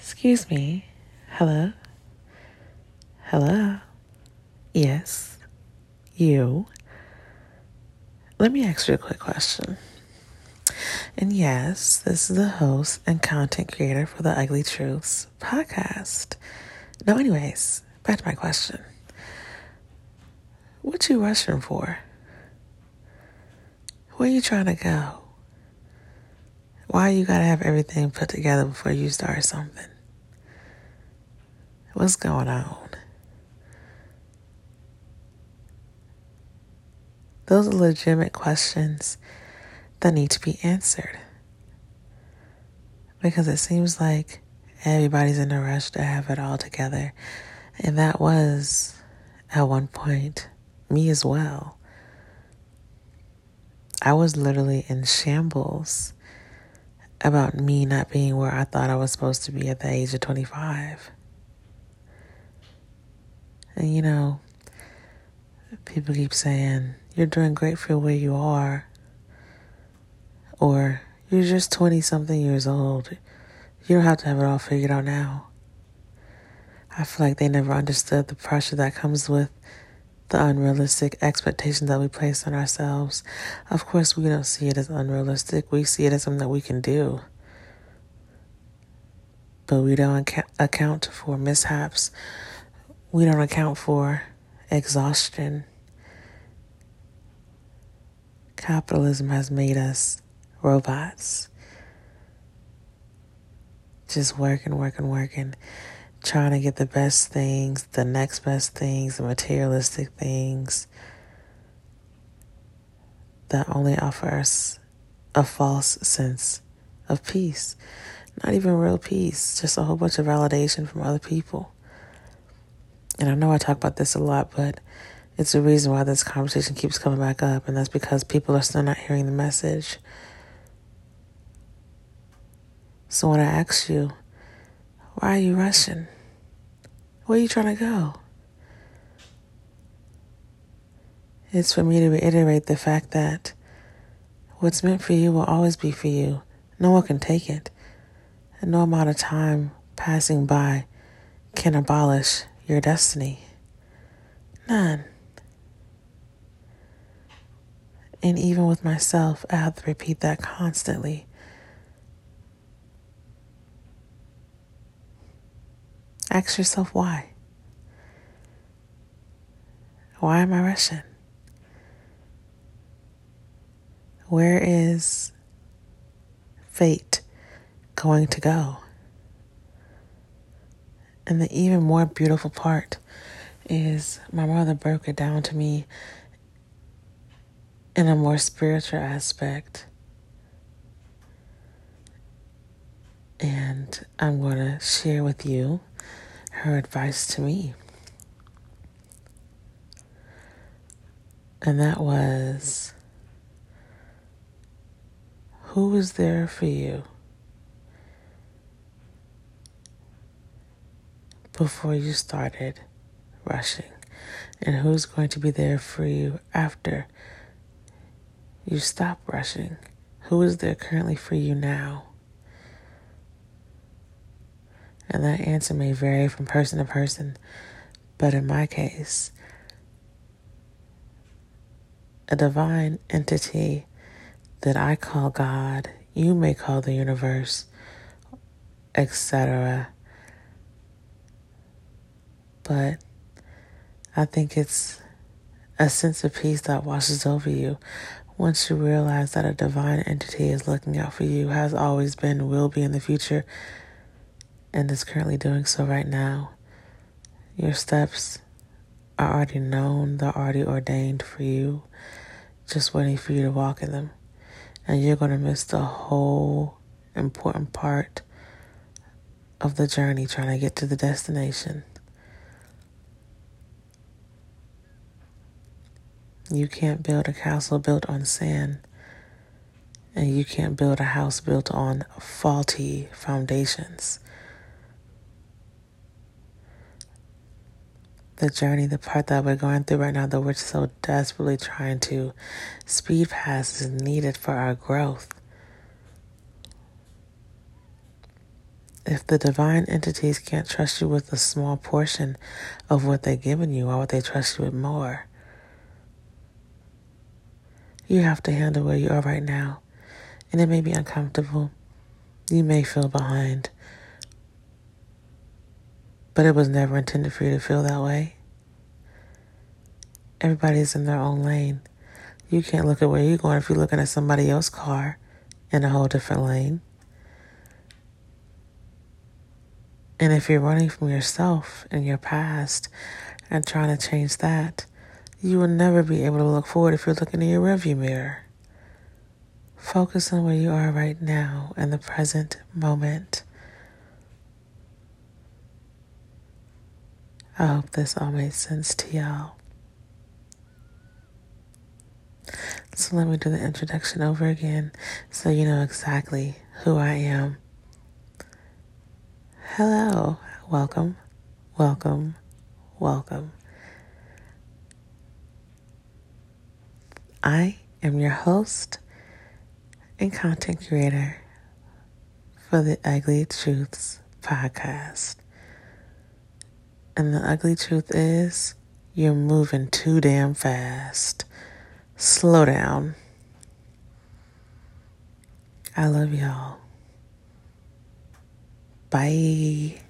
Excuse me. Hello? Hello? Yes. You. Let me ask you a quick question. And yes, this is the host and content creator for the Ugly Truths podcast. Now, anyways, back to my question. What you rushing for? Where you trying to go? Why you gotta have everything put together before you start something? What's going on? Those are legitimate questions that need to be answered. Because it seems like everybody's in a rush to have it all together. And that was, at one point, me as well. I was literally in shambles about me not being where I thought I was supposed to be at the age of 25. And you know, people keep saying, you're doing great for where you are, or you're just 20 something years old. You don't have to have it all figured out now. I feel like they never understood the pressure that comes with the unrealistic expectations that we place on ourselves. Of course, we don't see it as unrealistic, we see it as something that we can do. But we don't account for mishaps, we don't account for exhaustion. Capitalism has made us robots. Just working, working, working trying to get the best things, the next best things, the materialistic things that only offer us a false sense of peace. Not even real peace, just a whole bunch of validation from other people. And I know I talk about this a lot, but it's the reason why this conversation keeps coming back up, and that's because people are still not hearing the message. So when I ask you, why are you rushing? Where are you trying to go? It's for me to reiterate the fact that what's meant for you will always be for you. No one can take it. And no amount of time passing by can abolish your destiny. None. And even with myself, I have to repeat that constantly. Ask yourself why. Why am I rushing? Where is fate going to go? And the even more beautiful part is my mother broke it down to me in a more spiritual aspect. And I'm going to share with you her advice to me. And that was who is there for you before you started rushing? And who's going to be there for you after you stop rushing? Who is there currently for you now? And that answer may vary from person to person. But in my case, a divine entity that I call God, you may call the universe, etc. But I think it's a sense of peace that washes over you once you realize that a divine entity is looking out for you, has always been, will be in the future, and is currently doing so right now. Your steps are already known, they're already ordained for you, just waiting for you to walk in them. And you're going to miss the whole important part of the journey trying to get to the destination. You can't build a castle built on sand, and you can't build a house built on faulty foundations. The journey, the part that we're going through right now that we're so desperately trying to speed past is needed for our growth. If the divine entities can't trust you with a small portion of what they've given you, why would they trust you with more? You have to handle where you are right now. And it may be uncomfortable. You may feel behind. But it was never intended for you to feel that way. Everybody's in their own lane. You can't look at where you're going if you're looking at somebody else's car in a whole different lane. And if you're running from yourself and your past and trying to change that, you will never be able to look forward if you're looking in your rearview mirror. Focus on where you are right now in the present moment. I hope this all made sense to y'all. So let me do the introduction over again so you know exactly who I am. Hello, welcome, welcome, welcome. I am your host and content creator for the Ugly Truths podcast. And the ugly truth is, you're moving too damn fast. Slow down. I love y'all. Bye.